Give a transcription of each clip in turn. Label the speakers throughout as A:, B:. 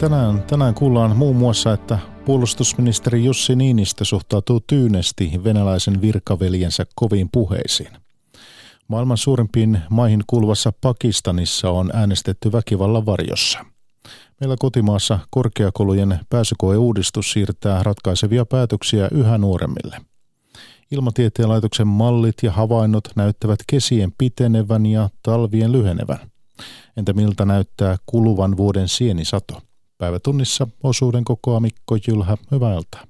A: Tänään, tänään kuullaan muun muassa, että puolustusministeri Jussi Niinistö suhtautuu tyynesti venäläisen virkaveljensä koviin puheisiin. Maailman suurimpiin maihin kuuluvassa Pakistanissa on äänestetty väkivallan varjossa. Meillä kotimaassa korkeakoulujen pääsykoeuudistus siirtää ratkaisevia päätöksiä yhä nuoremmille. Ilmatieteen laitoksen mallit ja havainnot näyttävät kesien pitenevän ja talvien lyhenevän. Entä miltä näyttää kuluvan vuoden sienisato? Päivätunnissa osuuden kokoa Mikko Jylhä. Hyvää iltaa.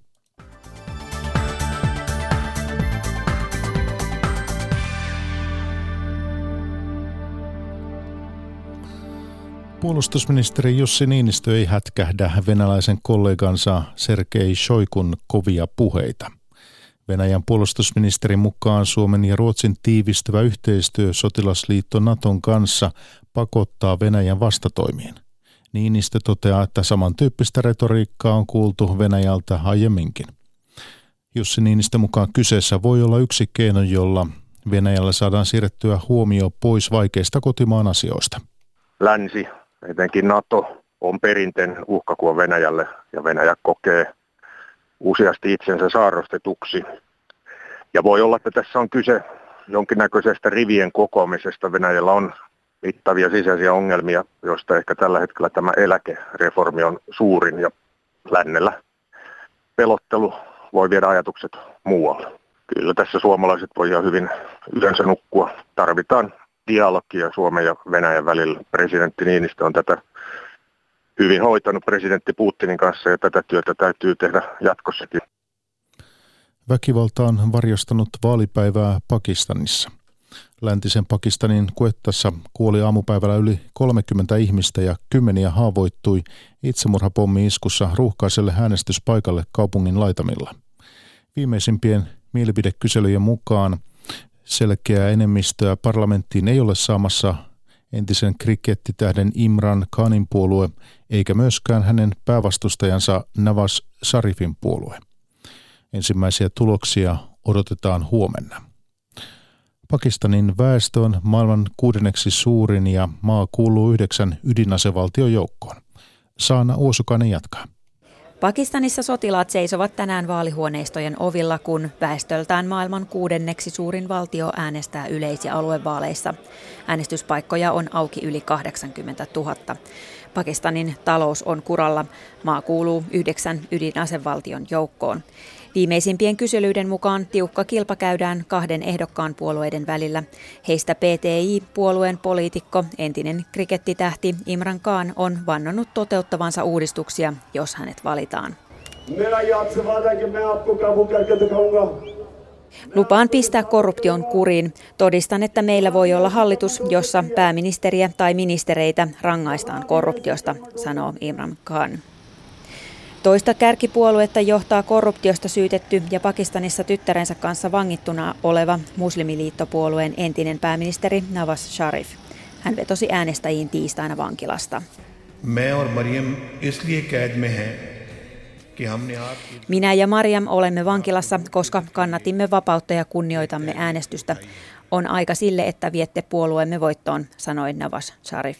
A: Puolustusministeri Jussi Niinistö ei hätkähdä venäläisen kollegansa Sergei Shoikun kovia puheita. Venäjän puolustusministerin mukaan Suomen ja Ruotsin tiivistyvä yhteistyö sotilasliitto Naton kanssa pakottaa Venäjän vastatoimiin. Niinistö toteaa, että samantyyppistä retoriikkaa on kuultu Venäjältä aiemminkin. Jussi Niinistö mukaan kyseessä voi olla yksi keino, jolla Venäjällä saadaan siirrettyä huomio pois vaikeista kotimaan asioista.
B: Länsi etenkin NATO on perinteinen uhkakuva Venäjälle ja Venäjä kokee useasti itsensä saarrostetuksi. Ja voi olla, että tässä on kyse jonkinnäköisestä rivien kokoamisesta. Venäjällä on mittavia sisäisiä ongelmia, joista ehkä tällä hetkellä tämä eläkereformi on suurin ja lännellä pelottelu voi viedä ajatukset muualle. Kyllä tässä suomalaiset voi ihan hyvin yleensä nukkua. Tarvitaan dialogia Suomen ja Venäjän välillä. Presidentti Niinistö on tätä hyvin hoitanut presidentti Putinin kanssa ja tätä työtä täytyy tehdä jatkossakin.
A: Väkivalta on varjostanut vaalipäivää Pakistanissa. Läntisen Pakistanin Kuettassa kuoli aamupäivällä yli 30 ihmistä ja kymmeniä haavoittui itsemurhapommi-iskussa ruuhkaiselle äänestyspaikalle kaupungin laitamilla. Viimeisimpien mielipidekyselyjen mukaan selkeää enemmistöä parlamenttiin ei ole saamassa entisen krikettitähden Imran Khanin puolue, eikä myöskään hänen päävastustajansa Navas Sarifin puolue. Ensimmäisiä tuloksia odotetaan huomenna. Pakistanin väestö on maailman kuudenneksi suurin ja maa kuuluu yhdeksän ydinasevaltion joukkoon. Saana Uosukainen jatkaa.
C: Pakistanissa sotilaat seisovat tänään vaalihuoneistojen ovilla, kun väestöltään maailman kuudenneksi suurin valtio äänestää yleis- ja aluevaaleissa. Äänestyspaikkoja on auki yli 80 000. Pakistanin talous on kuralla. Maa kuuluu yhdeksän ydinasevaltion joukkoon. Viimeisimpien kyselyiden mukaan tiukka kilpa käydään kahden ehdokkaan puolueiden välillä. Heistä PTI-puolueen poliitikko, entinen krikettitähti Imran Khan on vannonut toteuttavansa uudistuksia, jos hänet valitaan. Lupaan pistää korruption kuriin. Todistan, että meillä voi olla hallitus, jossa pääministeriä tai ministereitä rangaistaan korruptiosta, sanoo Imran Khan. Toista kärkipuoluetta johtaa korruptiosta syytetty ja Pakistanissa tyttärensä kanssa vangittuna oleva muslimiliittopuolueen entinen pääministeri Nawaz Sharif. Hän vetosi äänestäjiin tiistaina vankilasta. Minä ja Mariam olemme vankilassa, koska kannatimme vapautta ja kunnioitamme äänestystä. On aika sille, että viette puolueemme voittoon, sanoi Nawaz Sharif.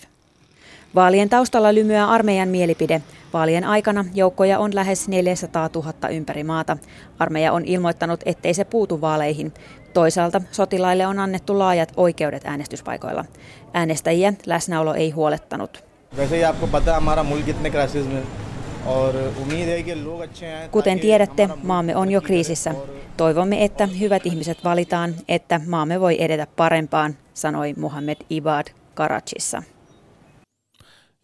C: Vaalien taustalla lymyää armeijan mielipide. Vaalien aikana joukkoja on lähes 400 000 ympäri maata. Armeija on ilmoittanut, ettei se puutu vaaleihin. Toisaalta sotilaille on annettu laajat oikeudet äänestyspaikoilla. Äänestäjiä läsnäolo ei huolettanut. Kuten tiedätte, maamme on jo kriisissä. Toivomme, että hyvät ihmiset valitaan, että maamme voi edetä parempaan, sanoi Mohammed Ibad Karachissa.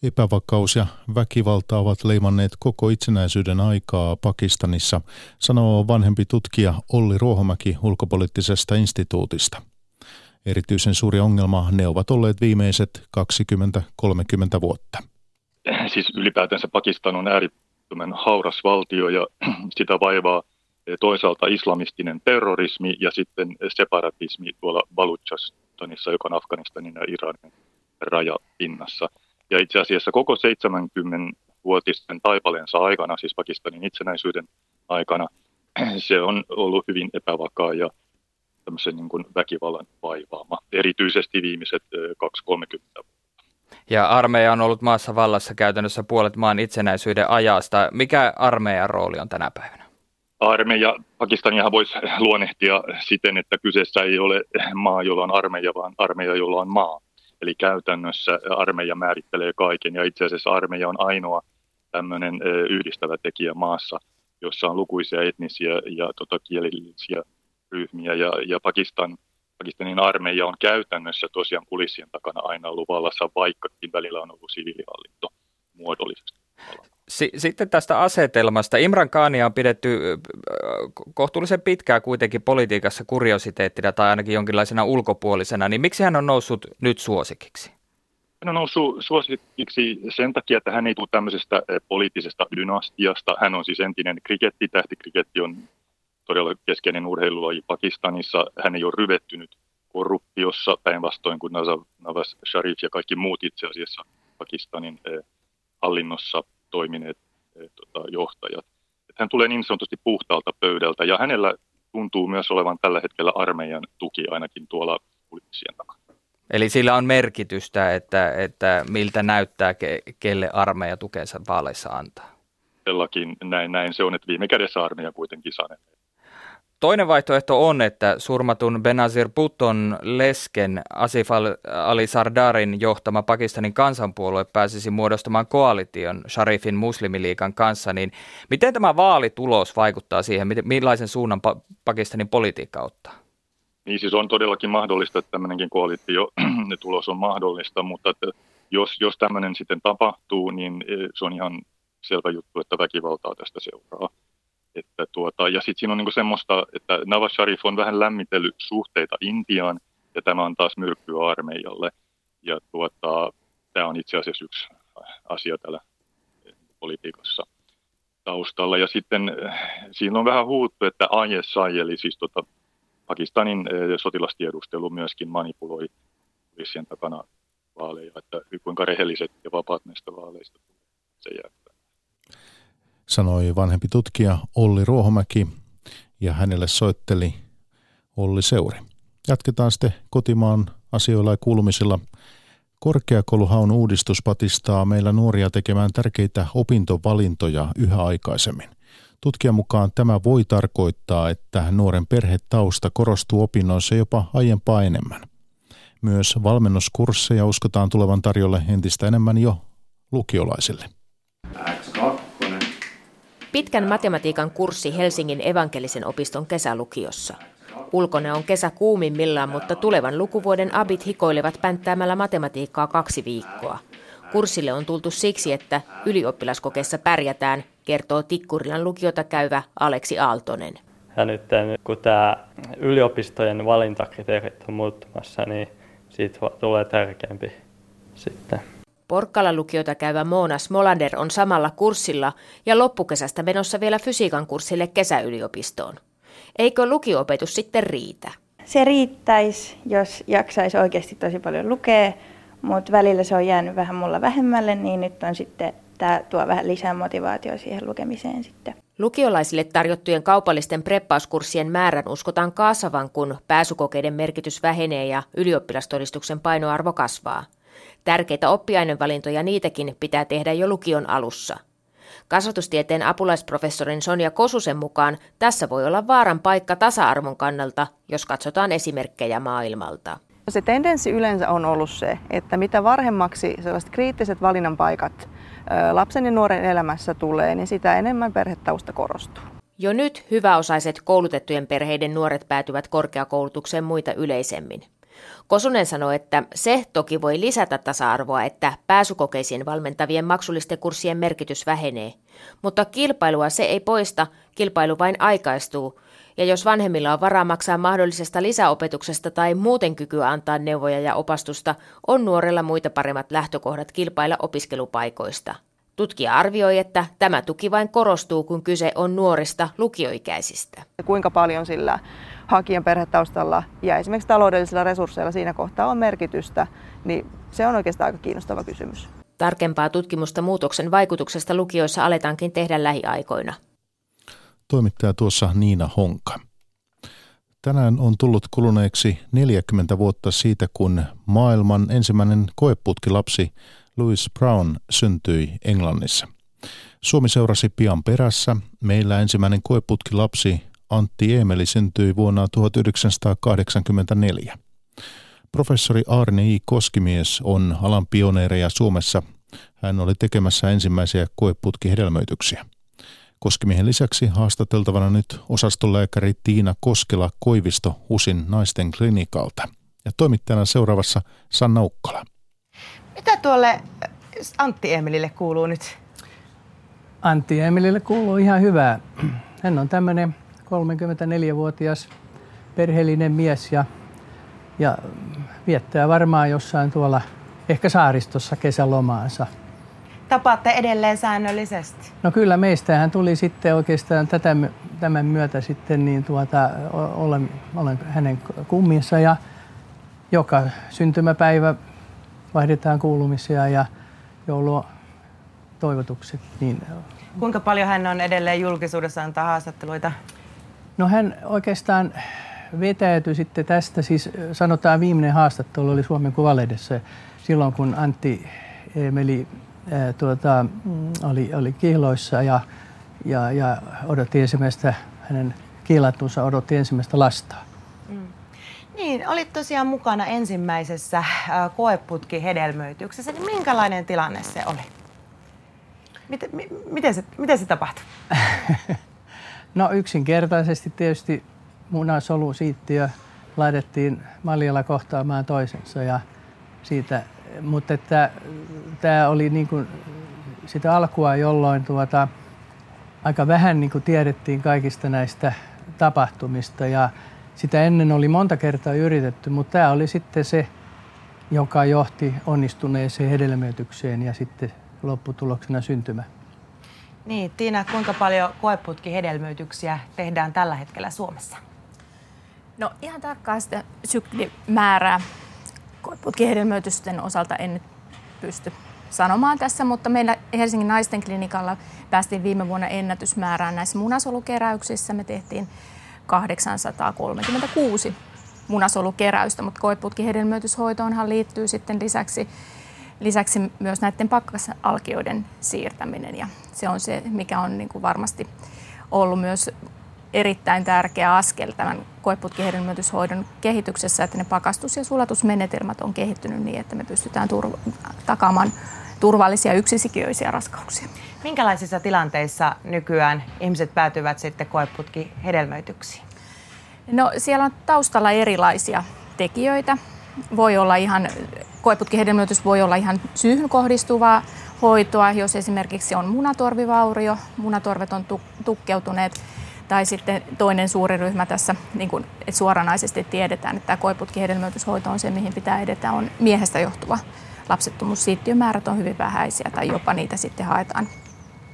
A: Epävakaus ja väkivalta ovat leimanneet koko itsenäisyyden aikaa Pakistanissa, sanoo vanhempi tutkija Olli Ruohomäki ulkopoliittisesta instituutista. Erityisen suuri ongelma ne ovat olleet viimeiset 20-30 vuotta.
D: Siis ylipäätänsä Pakistan on äärittömän hauras valtio ja sitä vaivaa toisaalta islamistinen terrorismi ja sitten separatismi tuolla Baluchastanissa, joka on Afganistanin ja Iranin rajapinnassa – ja itse asiassa koko 70-vuotisten taipaleensa aikana, siis Pakistanin itsenäisyyden aikana, se on ollut hyvin epävakaa ja tämmöisen niin kuin väkivallan vaivaama, erityisesti viimeiset 2-30 vuotta.
E: Ja armeija on ollut maassa vallassa käytännössä puolet maan itsenäisyyden ajasta. Mikä armeijan rooli on tänä päivänä?
D: Armeija, Pakistaniahan voisi luonnehtia siten, että kyseessä ei ole maa, jolla on armeija, vaan armeija, jolla on maa. Eli käytännössä armeija määrittelee kaiken ja itse asiassa armeija on ainoa tämmöinen yhdistävä tekijä maassa, jossa on lukuisia etnisiä ja tota, kielillisiä ryhmiä ja, ja Pakistan, Pakistanin armeija on käytännössä tosiaan kulissien takana aina ollut vallassa, vaikkakin välillä on ollut siviilihallinto muodollisesti.
E: Sitten tästä asetelmasta. Imran Khania on pidetty kohtuullisen pitkään kuitenkin politiikassa kuriositeettina tai ainakin jonkinlaisena ulkopuolisena, niin miksi hän on noussut nyt suosikiksi?
D: Hän on noussut suosikiksi sen takia, että hän ei tule tämmöisestä poliittisesta dynastiasta. Hän on siis entinen krikettitähti. Kriketti on todella keskeinen urheilulaji Pakistanissa. Hän ei ole ryvettynyt korruptiossa päinvastoin kuin Nawaz Sharif ja kaikki muut itse asiassa Pakistanin hallinnossa toimineet eh, tota, johtajat. Että hän tulee niin sanotusti puhtaalta pöydältä ja hänellä tuntuu myös olevan tällä hetkellä armeijan tuki ainakin tuolla kulissien takana.
E: Eli sillä on merkitystä, että, että miltä näyttää, ke, kelle armeija tukensa vaaleissa antaa.
D: Sellakin näin, näin se on, että viime kädessä armeija kuitenkin sanelee.
E: Toinen vaihtoehto on, että surmatun Benazir Bhutton lesken Asif Ali Sardarin johtama Pakistanin kansanpuolue pääsisi muodostamaan koalition Sharifin muslimiliikan kanssa, niin miten tämä vaalitulos vaikuttaa siihen, millaisen suunnan Pakistanin politiikka ottaa?
D: Niin siis on todellakin mahdollista, että tämmöinenkin koalitio tulos on mahdollista, mutta että jos, jos tämmöinen sitten tapahtuu, niin eh, se on ihan selvä juttu, että väkivaltaa tästä seuraa. Että tuota, ja sitten siinä on niinku semmoista, että Nawaz Sharif on vähän lämmitellyt suhteita Intiaan, ja tämä on taas myrkkyä armeijalle. Ja tuota, tämä on itse asiassa yksi asia täällä politiikassa taustalla. Ja sitten eh, siinä on vähän huuttu, että ISI, eli siis tota, Pakistanin eh, sotilastiedustelu myöskin manipuloi polissien takana vaaleja, että kuinka rehelliset ja vapaat näistä vaaleista se jää
A: sanoi vanhempi tutkija Olli Ruohomäki ja hänelle soitteli Olli Seuri. Jatketaan sitten kotimaan asioilla ja kuulumisilla. Korkeakouluhaun uudistus patistaa meillä nuoria tekemään tärkeitä opintovalintoja yhä aikaisemmin. Tutkijan mukaan tämä voi tarkoittaa, että nuoren perhetausta korostuu opinnoissa jopa aiempaa enemmän. Myös valmennuskursseja uskotaan tulevan tarjolle entistä enemmän jo lukiolaisille.
F: Pitkän matematiikan kurssi Helsingin evankelisen opiston kesälukiossa. Ulkone on kesä kuumimmillaan, mutta tulevan lukuvuoden abit hikoilevat pänttäämällä matematiikkaa kaksi viikkoa. Kurssille on tultu siksi, että ylioppilaskokeessa pärjätään, kertoo Tikkurilan lukiota käyvä Aleksi Aaltonen.
G: Ja nyt kun tämä yliopistojen valintakriteerit on muuttumassa, niin siitä tulee tärkeämpi sitten.
F: Porkkala-lukiota käyvä Moona Smolander on samalla kurssilla ja loppukesästä menossa vielä fysiikan kurssille kesäyliopistoon. Eikö lukiopetus sitten riitä?
H: Se riittäisi, jos jaksaisi oikeasti tosi paljon lukea, mutta välillä se on jäänyt vähän mulla vähemmälle, niin nyt on sitten tämä tuo vähän lisää motivaatio siihen lukemiseen sitten.
F: Lukiolaisille tarjottujen kaupallisten preppauskurssien määrän uskotaan kasvavan, kun pääsykokeiden merkitys vähenee ja ylioppilastodistuksen painoarvo kasvaa. Tärkeitä oppiainevalintoja niitäkin pitää tehdä jo lukion alussa. Kasvatustieteen apulaisprofessorin Sonja Kosusen mukaan tässä voi olla vaaran paikka tasa-arvon kannalta, jos katsotaan esimerkkejä maailmalta.
I: Se tendenssi yleensä on ollut se, että mitä varhemmaksi sellaiset kriittiset valinnan paikat lapsen ja nuoren elämässä tulee, niin sitä enemmän perhetausta korostuu.
F: Jo nyt hyväosaiset koulutettujen perheiden nuoret päätyvät korkeakoulutukseen muita yleisemmin. Kosunen sanoi, että se toki voi lisätä tasa-arvoa, että pääsykokeisiin valmentavien maksullisten kurssien merkitys vähenee. Mutta kilpailua se ei poista, kilpailu vain aikaistuu. Ja jos vanhemmilla on varaa maksaa mahdollisesta lisäopetuksesta tai muuten kykyä antaa neuvoja ja opastusta, on nuorella muita paremmat lähtökohdat kilpailla opiskelupaikoista. Tutkija arvioi, että tämä tuki vain korostuu, kun kyse on nuorista lukioikäisistä.
I: Kuinka paljon sillä hakijan perhetaustalla ja esimerkiksi taloudellisilla resursseilla siinä kohtaa on merkitystä, niin se on oikeastaan aika kiinnostava kysymys.
F: Tarkempaa tutkimusta muutoksen vaikutuksesta lukioissa aletaankin tehdä lähiaikoina.
A: Toimittaja tuossa Niina Honka. Tänään on tullut kuluneeksi 40 vuotta siitä, kun maailman ensimmäinen koeputkilapsi Louis Brown syntyi Englannissa. Suomi seurasi pian perässä. Meillä ensimmäinen koeputkilapsi Antti Eemeli syntyi vuonna 1984. Professori Arne I. Koskimies on alan pioneereja Suomessa. Hän oli tekemässä ensimmäisiä koeputkihedelmöityksiä. Koskimiehen lisäksi haastateltavana nyt osastolääkäri Tiina Koskela Koivisto Husin naisten klinikalta. Ja toimittajana seuraavassa Sanna Ukkola.
I: Mitä tuolle Antti Emelille kuuluu nyt?
J: Antti Emelille kuuluu ihan hyvää. Hän on tämmöinen 34-vuotias perheellinen mies ja, ja viettää varmaan jossain tuolla ehkä saaristossa kesälomaansa.
I: Tapaatte edelleen säännöllisesti?
J: No kyllä meistähän tuli sitten oikeastaan tätä, tämän myötä sitten niin tuota, olen, olen hänen kumminsa ja joka syntymäpäivä vaihdetaan kuulumisia ja joulua toivotukset. Niin...
I: Kuinka paljon hän on edelleen julkisuudessa antaa haastatteluita?
J: No hän oikeastaan vetäytyi sitten tästä, siis sanotaan viimeinen haastattelu oli Suomen Kuvalehdessä silloin, kun Antti Emeli ää, tuota, oli, oli kihloissa ja, ja, ja odotti ensimmäistä, hänen kiilattunsa odotti ensimmäistä lastaa. Mm.
I: Niin, olit tosiaan mukana ensimmäisessä koeputkihedelmöityksessä, niin minkälainen tilanne se oli? Miten, miten, se, miten se tapahtui?
J: no yksinkertaisesti tietysti munasolusiittiö laitettiin maljalla kohtaamaan toisensa ja siitä, mutta että tämä oli niin kuin sitä alkua, jolloin tuota, aika vähän niin kuin tiedettiin kaikista näistä tapahtumista ja sitä ennen oli monta kertaa yritetty, mutta tämä oli sitten se, joka johti onnistuneeseen hedelmöitykseen ja sitten lopputuloksena syntymä.
I: Niin, Tiina, kuinka paljon koeputkihedelmöityksiä tehdään tällä hetkellä Suomessa?
K: No ihan tarkkaa sitä syklimäärää koeputkihedelmöitysten osalta en nyt pysty sanomaan tässä, mutta meillä Helsingin naisten klinikalla päästiin viime vuonna ennätysmäärään näissä munasolukeräyksissä. Me tehtiin 836 munasolukeräystä, mutta koeputkihedelmöityshoitoonhan liittyy sitten lisäksi lisäksi myös näiden pakkasalkioiden siirtäminen ja se on se, mikä on niin kuin varmasti ollut myös erittäin tärkeä askel tämän koeputkihedelmöityshoidon kehityksessä, että ne pakastus- ja sulatusmenetelmät on kehittynyt niin, että me pystytään turva- takaamaan turvallisia yksisikiöisiä raskauksia.
I: Minkälaisissa tilanteissa nykyään ihmiset päätyvät sitten koeputkihedelmöityksiin?
K: No siellä on taustalla erilaisia tekijöitä. Voi olla ihan koeputkihedelmöitys voi olla ihan syyhyn kohdistuvaa hoitoa, jos esimerkiksi on munatorvivaurio, munatorvet on tukkeutuneet, tai sitten toinen suuri ryhmä tässä, niin kuin, että suoranaisesti tiedetään, että tämä koeputkihedelmöityshoito on se, mihin pitää edetä, on miehestä johtuva lapsettomuus. Siittiömäärät on hyvin vähäisiä tai jopa niitä sitten haetaan,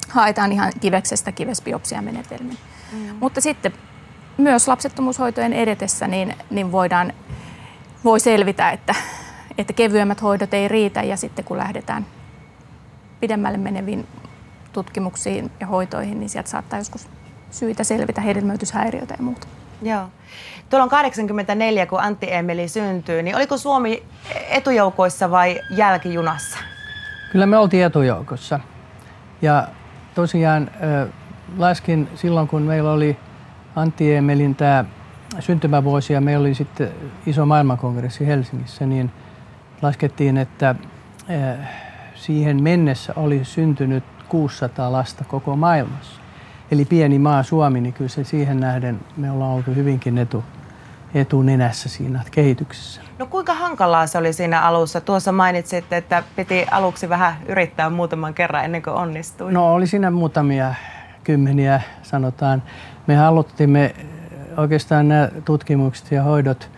K: haetaan ihan kiveksestä kivesbiopsiamenetelmin. Mm. Mutta sitten myös lapsettomuushoitojen edetessä niin, niin voidaan, voi selvitä, että että kevyemmät hoidot ei riitä ja sitten kun lähdetään pidemmälle meneviin tutkimuksiin ja hoitoihin, niin sieltä saattaa joskus syitä selvitä hedelmöityshäiriöitä ja muuta.
I: Joo. Tuolla on 84, kun Antti Emeli syntyy, niin oliko Suomi etujoukoissa vai jälkijunassa?
J: Kyllä me oltiin etujoukossa. Ja tosiaan laskin silloin, kun meillä oli Antti Emelin tämä syntymävuosi ja meillä oli sitten iso maailmankongressi Helsingissä, niin – laskettiin, että eh, siihen mennessä oli syntynyt 600 lasta koko maailmassa. Eli pieni maa Suomi, niin kyllä se siihen nähden me ollaan oltu hyvinkin etu, etunenässä siinä kehityksessä.
I: No kuinka hankalaa se oli siinä alussa? Tuossa mainitsit, että piti aluksi vähän yrittää muutaman kerran ennen kuin onnistui.
J: No oli siinä muutamia kymmeniä, sanotaan. Me aloitimme oikeastaan nämä tutkimukset ja hoidot –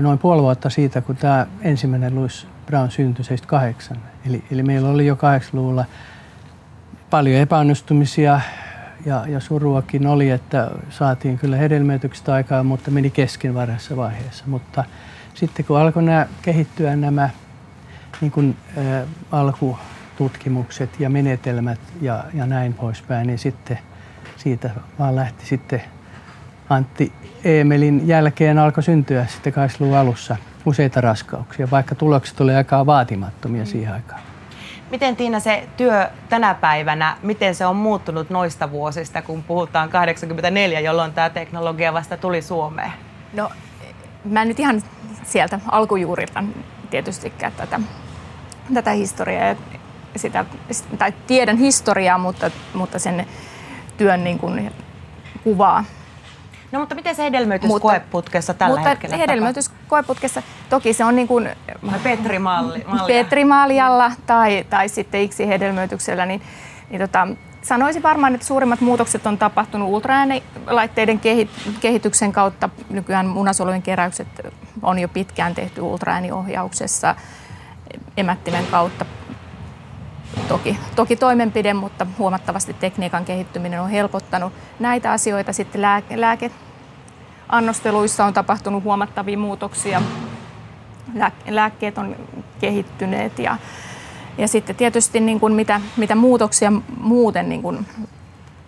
J: noin puoli vuotta siitä, kun tämä ensimmäinen Louis Brown syntyi 78. Eli, eli meillä oli jo 80-luvulla paljon epäonnistumisia ja, ja suruakin oli, että saatiin kyllä hedelmöityksestä aikaa, mutta meni kesken varhaisessa vaiheessa. Mutta sitten kun alkoi nämä kehittyä nämä niin kuin, ä, alkututkimukset ja menetelmät ja, ja näin poispäin, niin sitten siitä vaan lähti sitten Antti Eemelin jälkeen alkoi syntyä sitten 80-luvun alussa useita raskauksia, vaikka tulokset olivat aika vaatimattomia mm. siihen aikaan.
L: Miten Tiina se työ tänä päivänä, miten se on muuttunut noista vuosista, kun puhutaan 84, jolloin tämä teknologia vasta tuli Suomeen?
K: No, mä en nyt ihan sieltä alkujuurilta tietystikään tätä, tätä historiaa sitä, tai tiedän historiaa, mutta, mutta sen työn niin kuin kuvaa
L: No mutta miten se hedelmöitys mutta, koeputkessa tällä
K: mutta
L: hetkellä
K: hedelmöitys koeputkessa, toki se on niin kuin
L: Petri-malli,
K: Petri-maljalla tai, tai sitten IKSI-hedelmöityksellä, niin, niin tota, sanoisin varmaan, että suurimmat muutokset on tapahtunut ultraäänilaitteiden kehityksen kautta. Nykyään munasolujen keräykset on jo pitkään tehty ultraääniohjauksessa emättimen kautta. Toki, toki toimenpide, mutta huomattavasti tekniikan kehittyminen on helpottanut näitä asioita. Sitten lääke, lääkeannosteluissa on tapahtunut huomattavia muutoksia. Lääkkeet on kehittyneet ja, ja sitten tietysti niin kuin mitä, mitä muutoksia muuten niin kuin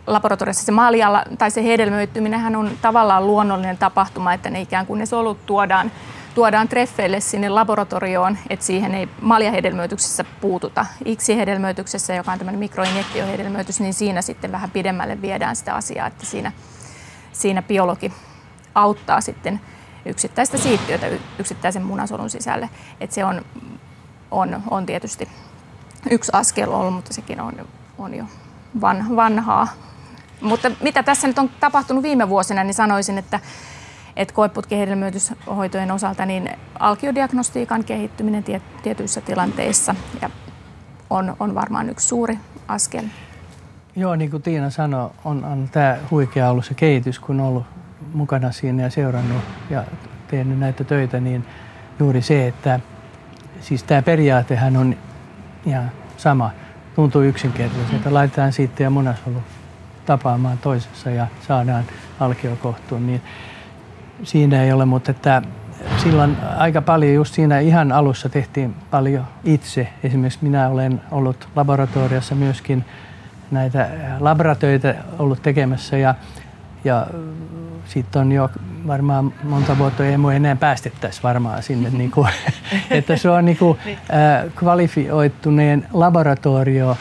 K: laboratoriossa se maljalla tai se hedelmöittyminen on tavallaan luonnollinen tapahtuma, että ne ikään kuin ne solut tuodaan tuodaan treffeille sinne laboratorioon, että siihen ei maljahedelmöityksessä puututa. IKSI-hedelmöityksessä, joka on tämmöinen mikroinjektiohedelmöitys, niin siinä sitten vähän pidemmälle viedään sitä asiaa, että siinä, siinä biologi auttaa sitten yksittäistä siittiötä yksittäisen munasolun sisälle. Että se on, on, on tietysti yksi askel ollut, mutta sekin on, on jo van, vanhaa. Mutta mitä tässä nyt on tapahtunut viime vuosina, niin sanoisin, että että koeputkihedelmöityshoitojen osalta niin alkiodiagnostiikan kehittyminen tietyissä tilanteissa ja on, on varmaan yksi suuri askel.
J: Joo, niin kuin Tiina sanoi, on, on tämä huikea ollut se kehitys, kun on ollut mukana siinä ja seurannut ja tehnyt näitä töitä, niin juuri se, että siis tämä periaatehan on ihan sama. Tuntuu yksinkertaisesti, että laitetaan siitä ja munasolu tapaamaan toisessa ja saadaan alkio kohtuun. Niin siinä ei ole, mutta että silloin aika paljon just siinä ihan alussa tehtiin paljon itse. Esimerkiksi minä olen ollut laboratoriossa myöskin näitä laboratöitä ollut tekemässä ja, ja sitten on jo varmaan monta vuotta ei mua enää päästettäisi varmaan sinne, niin kuin, että se on niin kuin, äh, kvalifioituneen laboratorio äh,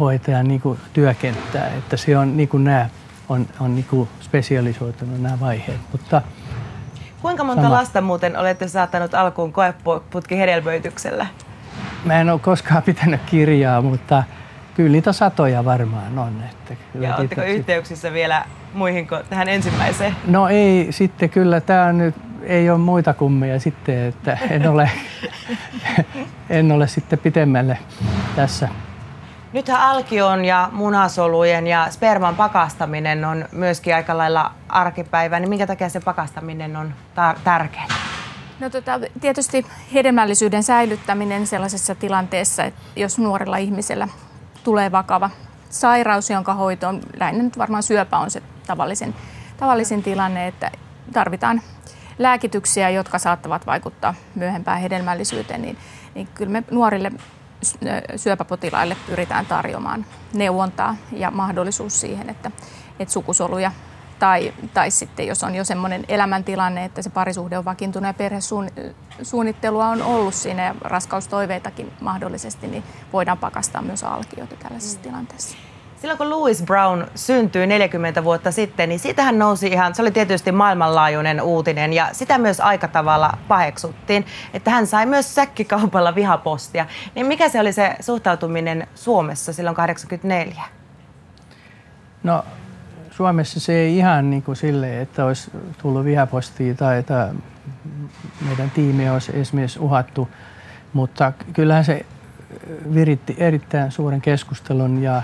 J: hoitajan niin kuin työkenttää, että se on niin kuin nämä on, on niin kuin spesialisoitunut nämä vaiheet. Mutta
L: Kuinka monta sama. lasta muuten olette saattanut alkuun koeputki hedelmöityksellä?
J: Mä en ole koskaan pitänyt kirjaa, mutta kyllä niitä satoja varmaan on.
L: Että kyllä ja oletteko yhteyksissä vielä muihin kuin tähän ensimmäiseen?
J: No ei, sitten kyllä tämä on nyt, ei ole muita kummeja sitten, että en ole, en ole sitten pitemmälle tässä
L: Nythän alkion ja munasolujen ja sperman pakastaminen on myöskin aika lailla arkipäivä, niin minkä takia se pakastaminen on tar- tärkeää?
K: No tota, tietysti hedelmällisyyden säilyttäminen sellaisessa tilanteessa, että jos nuorella ihmisellä tulee vakava sairaus, jonka hoito on, lähinnä nyt varmaan syöpä on se tavallisin, tavallisin tilanne, että tarvitaan lääkityksiä, jotka saattavat vaikuttaa myöhempään hedelmällisyyteen, niin, niin kyllä me nuorille syöpäpotilaille pyritään tarjoamaan neuvontaa ja mahdollisuus siihen, että, että sukusoluja tai, tai sitten jos on jo semmoinen elämäntilanne, että se parisuhde on vakiintunut ja perhesuunnittelua on ollut siinä ja raskaustoiveitakin mahdollisesti, niin voidaan pakastaa myös alkioita tällaisessa mm. tilanteessa.
L: Silloin kun Louis Brown syntyi 40 vuotta sitten, niin siitähän nousi ihan, se oli tietysti maailmanlaajuinen uutinen ja sitä myös aika tavalla paheksuttiin, että hän sai myös säkkikaupalla vihapostia. Niin mikä se oli se suhtautuminen Suomessa silloin 84?
J: No Suomessa se ei ihan niin kuin sille, että olisi tullut vihapostia tai että meidän tiimi olisi esimerkiksi uhattu, mutta kyllähän se viritti erittäin suuren keskustelun ja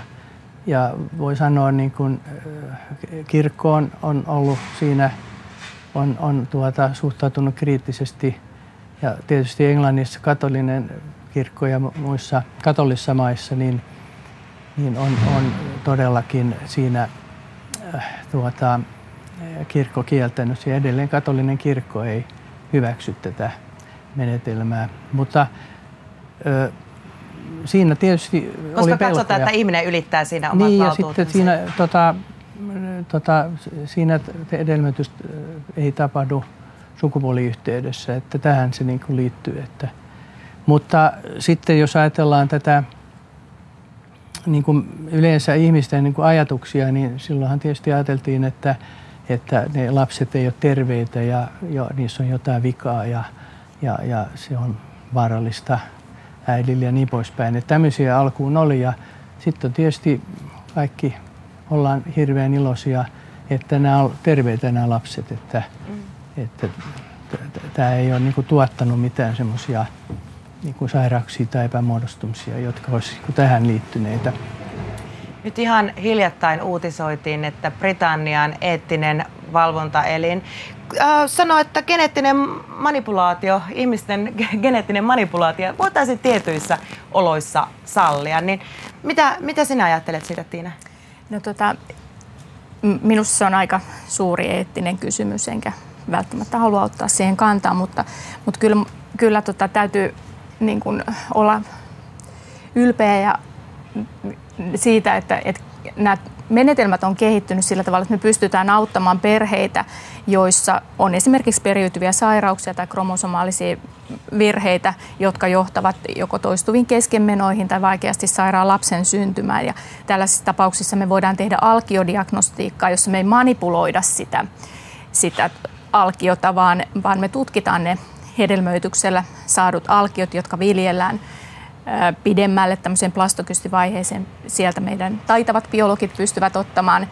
J: ja voi sanoa, niin kuin kirkko on, on ollut siinä, on, on tuota, suhtautunut kriittisesti. Ja tietysti Englannissa katolinen kirkko ja muissa katolisissa maissa, niin, niin on, on todellakin siinä äh, tuota, kirkko kieltänyt. Ja edelleen katolinen kirkko ei hyväksy tätä menetelmää. Mutta siinä tietysti
L: Koska oli katsotaan, että ihminen ylittää siinä omat
J: Niin, ja sitten siinä, tota, tota, siinä edellytys ei tapahdu sukupuoliyhteydessä, että tähän se niin kuin liittyy, että. Mutta sitten jos ajatellaan tätä niin kuin yleensä ihmisten niin kuin ajatuksia, niin silloinhan tietysti ajateltiin, että, että ne lapset ei ole terveitä ja jo, niissä on jotain vikaa ja, ja, ja se on vaarallista äidille ja niin poispäin. Että tämmöisiä alkuun oli ja sitten tietysti kaikki ollaan hirveän iloisia, että nämä on terveitä nämä lapset, että, mm. että tämä ei ole niin tuottanut mitään semmoisia niin sairauksia tai epämuodostumisia, jotka olisivat niin tähän liittyneitä.
L: Nyt ihan hiljattain uutisoitiin, että Britannian eettinen valvontaelin äh, sanoi, että geneettinen manipulaatio, ihmisten geneettinen manipulaatio voitaisiin tietyissä oloissa sallia. Niin mitä, mitä sinä ajattelet siitä, Tiina?
K: No tota, minusta se on aika suuri eettinen kysymys, enkä välttämättä halua ottaa siihen kantaa, mutta, mutta kyllä, kyllä tota, täytyy niin kuin olla ylpeä ja siitä, että, että nämä menetelmät on kehittynyt sillä tavalla, että me pystytään auttamaan perheitä, joissa on esimerkiksi periytyviä sairauksia tai kromosomaalisia virheitä, jotka johtavat joko toistuviin keskenmenoihin tai vaikeasti sairaan lapsen syntymään. Ja tällaisissa tapauksissa me voidaan tehdä alkiodiagnostiikkaa, jossa me ei manipuloida sitä, sitä alkiota, vaan, vaan me tutkitaan ne hedelmöityksellä saadut alkiot, jotka viljellään pidemmälle tämmöiseen plastokystivaiheeseen. Sieltä meidän taitavat biologit pystyvät ottamaan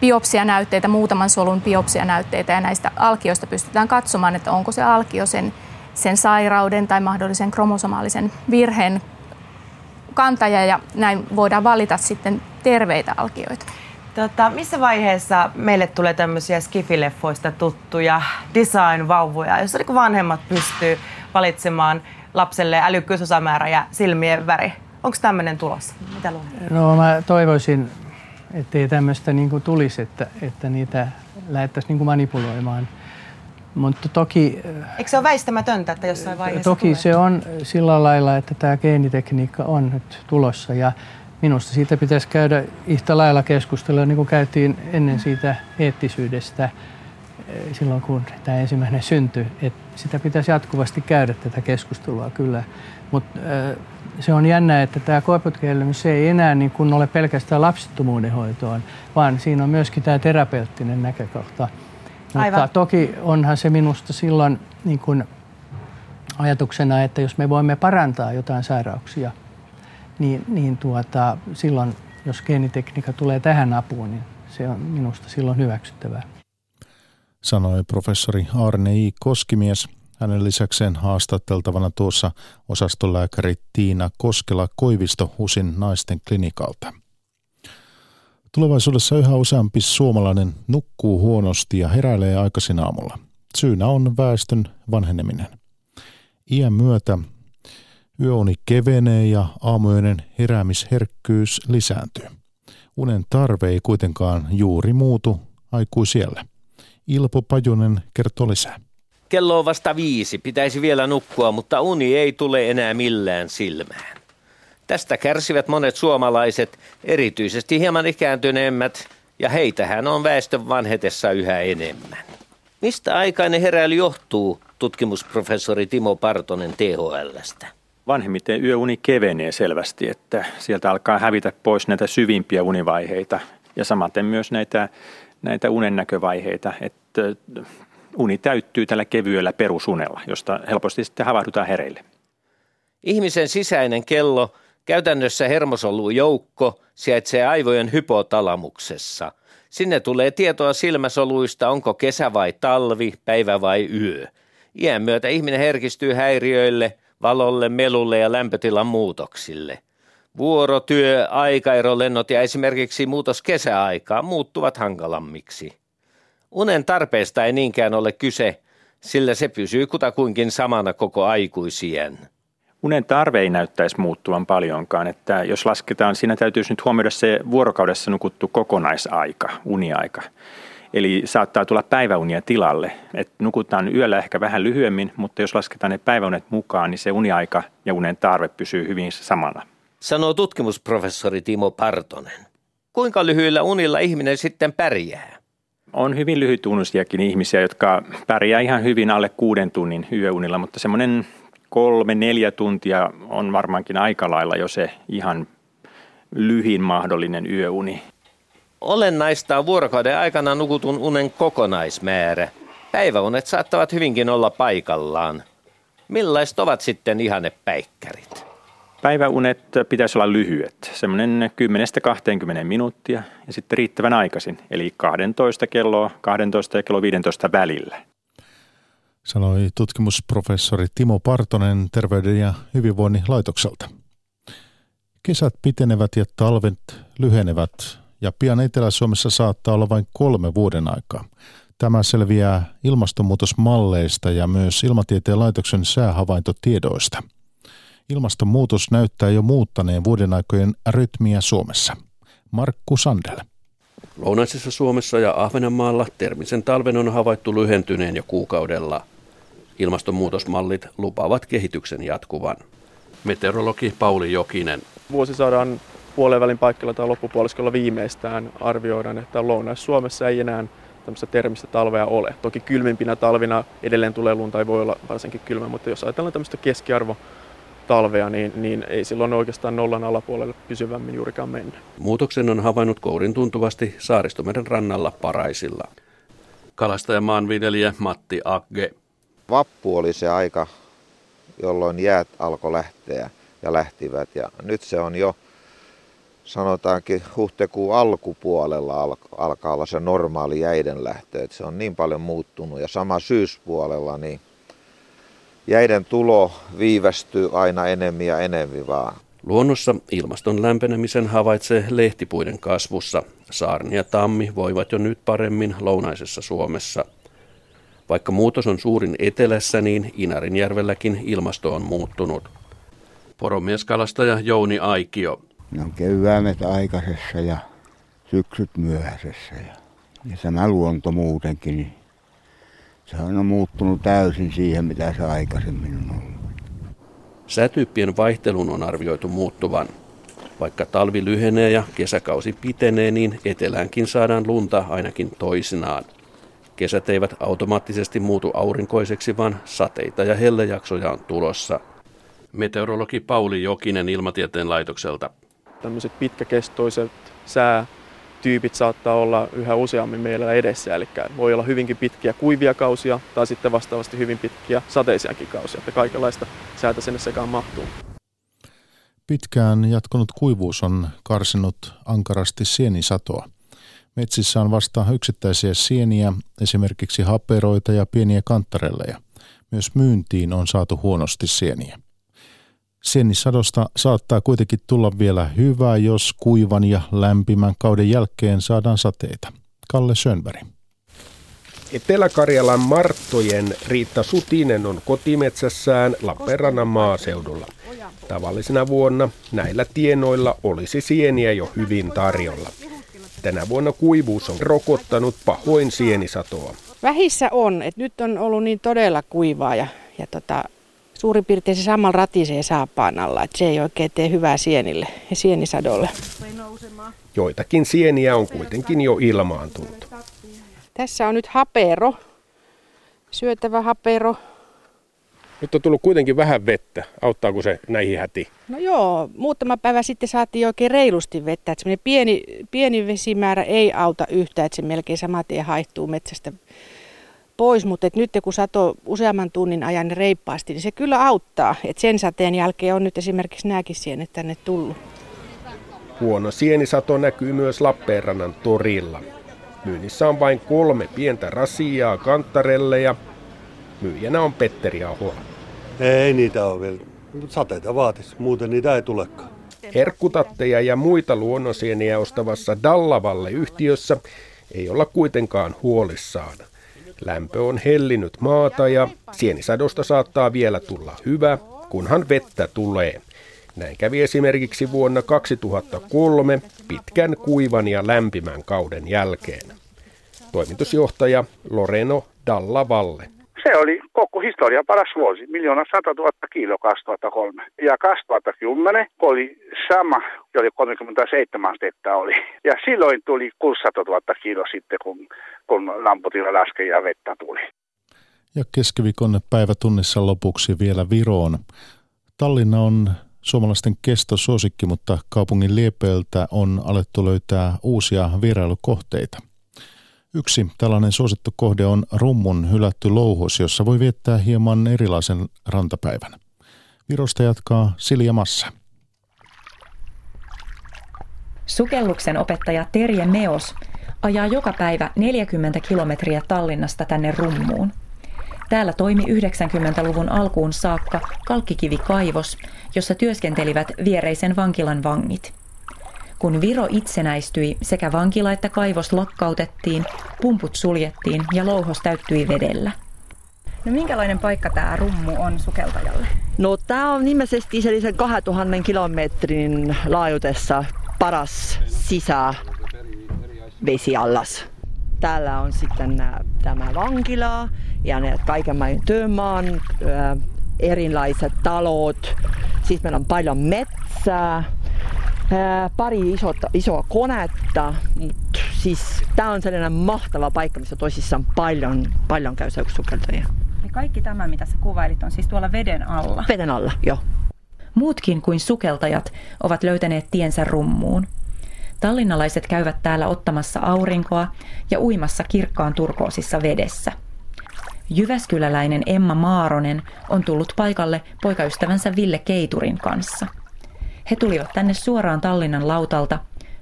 K: biopsianäytteitä, muutaman solun biopsianäytteitä ja näistä alkioista pystytään katsomaan, että onko se alkio sen, sen sairauden tai mahdollisen kromosomaalisen virheen kantaja ja näin voidaan valita sitten terveitä alkioita.
L: Tota, missä vaiheessa meille tulee tämmöisiä skifileffoista tuttuja design-vauvoja, jossa niin vanhemmat pystyy valitsemaan lapselle älykkyysosamäärä ja silmien väri? Onko tämmöinen tulossa? Mitä luulet?
J: No mä toivoisin, ettei tämmöistä niin tulisi, että, että niitä lähdettäisiin niin manipuloimaan. Mutta toki...
L: Eikö se ole väistämätöntä, että jossain vaiheessa
J: Toki
L: tulee?
J: se on sillä lailla, että tämä geenitekniikka on nyt tulossa ja minusta siitä pitäisi käydä yhtä lailla keskustelua, niin kuin käytiin ennen siitä eettisyydestä silloin, kun tämä ensimmäinen syntyi. Että sitä pitäisi jatkuvasti käydä tätä keskustelua kyllä. Mutta eh, se on jännä, että tämä koeputkielmys se ei enää niin kuin ole pelkästään lapsettomuuden hoitoon, vaan siinä on myöskin tämä terapeuttinen näkökohta. Aivan. Mutta toki onhan se minusta silloin niin kuin ajatuksena, että jos me voimme parantaa jotain sairauksia – niin, niin tuota, silloin, jos geenitekniikka tulee tähän apuun, niin se on minusta silloin hyväksyttävää.
A: Sanoi professori Arne I. Koskimies. Hänen lisäkseen haastateltavana tuossa osastolääkäri Tiina Koskela-Koivisto HUSin naisten klinikalta. Tulevaisuudessa yhä useampi suomalainen nukkuu huonosti ja heräilee aikaisin aamulla. Syynä on väestön vanheneminen. Iän myötä Yöuni kevenee ja aamuyönen heräämisherkkyys lisääntyy. Unen tarve ei kuitenkaan juuri muutu aikuisiellä. Ilpo Pajunen kertoo lisää.
M: Kello on vasta viisi, pitäisi vielä nukkua, mutta uni ei tule enää millään silmään. Tästä kärsivät monet suomalaiset, erityisesti hieman ikääntyneemmät, ja heitähän on väestön vanhetessa yhä enemmän. Mistä aikainen heräily johtuu, tutkimusprofessori Timo Partonen THLstä?
N: vanhemmiten yöuni kevenee selvästi, että sieltä alkaa hävitä pois näitä syvimpiä univaiheita ja samaten myös näitä, näitä unennäkövaiheita, että uni täyttyy tällä kevyellä perusunella, josta helposti sitten havahdutaan hereille.
M: Ihmisen sisäinen kello, käytännössä hermosolujoukko, sijaitsee aivojen hypotalamuksessa. Sinne tulee tietoa silmäsoluista, onko kesä vai talvi, päivä vai yö. Iän myötä ihminen herkistyy häiriöille – valolle, melulle ja lämpötilan muutoksille. Vuoro, työ, aikaerolennot ja esimerkiksi muutos kesäaikaa muuttuvat hankalammiksi. Unen tarpeesta ei niinkään ole kyse, sillä se pysyy kutakuinkin samana koko aikuisien.
N: Unen tarve ei näyttäisi muuttuvan paljonkaan, että jos lasketaan, siinä täytyisi nyt huomioida se vuorokaudessa nukuttu kokonaisaika, uniaika. Eli saattaa tulla päiväunia tilalle. Et nukutaan yöllä ehkä vähän lyhyemmin, mutta jos lasketaan ne päiväunet mukaan, niin se uniaika ja unen tarve pysyy hyvin samana.
M: Sanoo tutkimusprofessori Timo Partonen. Kuinka lyhyillä unilla ihminen sitten pärjää?
N: On hyvin lyhytunnisiakin ihmisiä, jotka pärjää ihan hyvin alle kuuden tunnin yöunilla, mutta semmoinen kolme, neljä tuntia on varmaankin aika lailla jo se ihan lyhin mahdollinen yöuni.
M: Olennaista on vuorokauden aikana nukutun unen kokonaismäärä. Päiväunet saattavat hyvinkin olla paikallaan. Millaiset ovat sitten ihannepäikkärit?
N: Päiväunet pitäisi olla lyhyet, semmoinen 10-20 minuuttia ja sitten riittävän aikaisin, eli 12 kello, 12 ja kello 15 välillä.
A: Sanoi tutkimusprofessori Timo Partonen Terveyden ja hyvinvoinnin laitokselta. Kesät pitenevät ja talvet lyhenevät ja pian Etelä-Suomessa saattaa olla vain kolme vuoden aikaa. Tämä selviää ilmastonmuutosmalleista ja myös Ilmatieteen laitoksen säähavaintotiedoista. Ilmastonmuutos näyttää jo muuttaneen vuoden aikojen rytmiä Suomessa. Markku Sandel.
O: Lounaisessa Suomessa ja Ahvenanmaalla termisen talven on havaittu lyhentyneen jo kuukaudella. Ilmastonmuutosmallit lupaavat kehityksen jatkuvan. Meteorologi Pauli Jokinen.
P: Vuosisadan puolen välin paikalla tai loppupuoliskolla viimeistään arvioidaan, että Lounais-Suomessa ei enää tämmöistä termistä talvea ole. Toki kylmimpinä talvina edelleen tulee lunta, ei voi olla varsinkin kylmä, mutta jos ajatellaan tämmöistä keskiarvo talvea, niin, niin ei silloin oikeastaan nollan alapuolelle pysyvämmin juurikaan mennä.
O: Muutoksen on havainnut kourin tuntuvasti Saaristomeren rannalla Paraisilla. Kalastaja maanviljelijä Matti Agge.
Q: Vappu oli se aika, jolloin jäät alkoi lähteä ja lähtivät ja nyt se on jo sanotaankin huhtikuun alkupuolella alkaa olla se normaali jäiden lähtö. Että se on niin paljon muuttunut ja sama syyspuolella, niin jäiden tulo viivästyy aina enemmän ja enemmän vaan.
O: Luonnossa ilmaston lämpenemisen havaitsee lehtipuiden kasvussa. Saarni ja tammi voivat jo nyt paremmin lounaisessa Suomessa. Vaikka muutos on suurin etelässä, niin Inarinjärvelläkin ilmasto on muuttunut. Poromieskalastaja Jouni Aikio.
R: Ne on keväämet aikaisessa ja syksyt myöhäisessä. Ja, ja tämä luonto muutenkin, niin se on muuttunut täysin siihen, mitä se aikaisemmin on ollut.
O: Säätyyppien vaihtelun on arvioitu muuttuvan. Vaikka talvi lyhenee ja kesäkausi pitenee, niin eteläänkin saadaan lunta ainakin toisinaan. Kesät eivät automaattisesti muutu aurinkoiseksi, vaan sateita ja hellejaksoja on tulossa. Meteorologi Pauli Jokinen Ilmatieteen laitokselta.
P: Tämmöiset pitkäkestoiset sää tyypit saattaa olla yhä useammin meillä edessä, eli voi olla hyvinkin pitkiä kuivia kausia tai sitten vastaavasti hyvin pitkiä sateisiakin kausia, että kaikenlaista säätä sinne sekaan mahtuu.
A: Pitkään jatkunut kuivuus on karsinut ankarasti sienisatoa. Metsissä on vasta yksittäisiä sieniä, esimerkiksi haperoita ja pieniä kantarelleja. Myös myyntiin on saatu huonosti sieniä. Sienisadosta saattaa kuitenkin tulla vielä hyvää, jos kuivan ja lämpimän kauden jälkeen saadaan sateita. Kalle Sönberg.
S: Etelä-Karjalan Marttojen Riitta Sutinen on kotimetsässään Lappeenrannan maaseudulla. Tavallisena vuonna näillä tienoilla olisi sieniä jo hyvin tarjolla. Tänä vuonna kuivuus on rokottanut pahoin sienisatoa.
T: Vähissä on, että nyt on ollut niin todella kuivaa ja, ja tota, suurin piirtein se samalla ratisee saapaan alla, että se ei oikein tee hyvää sienille ja sienisadolle.
S: Joitakin sieniä on kuitenkin jo ilmaantunut.
T: Tässä on nyt hapero, syötävä hapero.
S: Nyt on tullut kuitenkin vähän vettä. Auttaako se näihin hätiin?
T: No joo, muutama päivä sitten saatiin oikein reilusti vettä. Että pieni, pieni vesimäärä ei auta yhtään, että se melkein saman tien haihtuu metsästä pois, mutta et nyt kun sato useamman tunnin ajan reippaasti, niin se kyllä auttaa. Et sen sateen jälkeen on nyt esimerkiksi nämäkin sienet tänne tullut.
S: Huono sienisato näkyy myös Lappeenrannan torilla. Myynnissä on vain kolme pientä rasiaa kanttarelle ja myyjänä on Petteri Ahola.
U: Ei niitä ole vielä. Sateita vaatisi, muuten niitä ei tulekaan.
S: Herkkutatteja ja muita luonnonsieniä ostavassa Dallavalle yhtiössä ei olla kuitenkaan huolissaan. Lämpö on hellinyt maata ja sienisadosta saattaa vielä tulla hyvä, kunhan vettä tulee. Näin kävi esimerkiksi vuonna 2003 pitkän kuivan ja lämpimän kauden jälkeen. Toimitusjohtaja Loreno Dalla Valle.
V: Se oli koko historian paras vuosi, miljoona 100 000 kilo 2003. Ja 2010 oli sama, oli 37 astetta oli. Ja silloin tuli 600 000 kilo sitten, kun, kun lamputila laski ja vettä tuli.
A: Ja keskiviikon päivätunnissa lopuksi vielä Viroon. Tallinna on suomalaisten kestosuosikki, mutta kaupungin liepeiltä on alettu löytää uusia vierailukohteita. Yksi tällainen suosittu kohde on Rummun hylätty louhos, jossa voi viettää hieman erilaisen rantapäivän. Virosta jatkaa Silja Massa.
W: Sukelluksen opettaja Terje Meos ajaa joka päivä 40 kilometriä Tallinnasta tänne Rummuun. Täällä toimi 90-luvun alkuun saakka kalkkikivikaivos, jossa työskentelivät viereisen vankilan vangit. Kun Viro itsenäistyi, sekä vankila että kaivos lakkautettiin, pumput suljettiin ja louhos täyttyi vedellä. No minkälainen paikka tämä rummu on sukeltajalle?
X: No tämä on nimisesti sellaisen 2000 kilometrin laajuudessa paras sisävesiallas. Täällä on sitten tämä vankila ja ne kaiken maailman työmaan, erilaiset talot. Sitten meillä on paljon metsää, pari isot, isoa konetta, mutta siis tämä on sellainen mahtava paikka, missä tosissaan paljon, paljon käy sukeltajia.
W: Eli kaikki tämä, mitä sä kuvailit, on siis tuolla veden alla?
X: Veden alla, joo.
W: Muutkin kuin sukeltajat ovat löytäneet tiensä rummuun. Tallinnalaiset käyvät täällä ottamassa aurinkoa ja uimassa kirkkaan turkoosissa vedessä. Jyväskyläläinen Emma Maaronen on tullut paikalle poikaystävänsä Ville Keiturin kanssa. He tulivat tänne suoraan Tallinnan lautalta,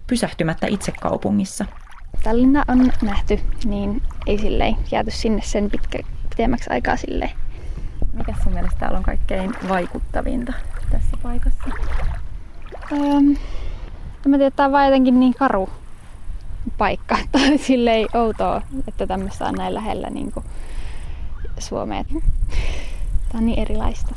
W: pysähtymättä itse kaupungissa.
Y: Tallinna on nähty, niin ei silleen jääty sinne sen pitkä, pitemmäksi aikaa silleen.
W: Mikä sun mielestä täällä on kaikkein vaikuttavinta tässä paikassa?
Y: Öm, en mä tiedä, tämä on vaan jotenkin niin karu paikka. Tai silleen outoa, että tämmöistä on näin lähellä niin kuin Suomea. Tämä on niin erilaista.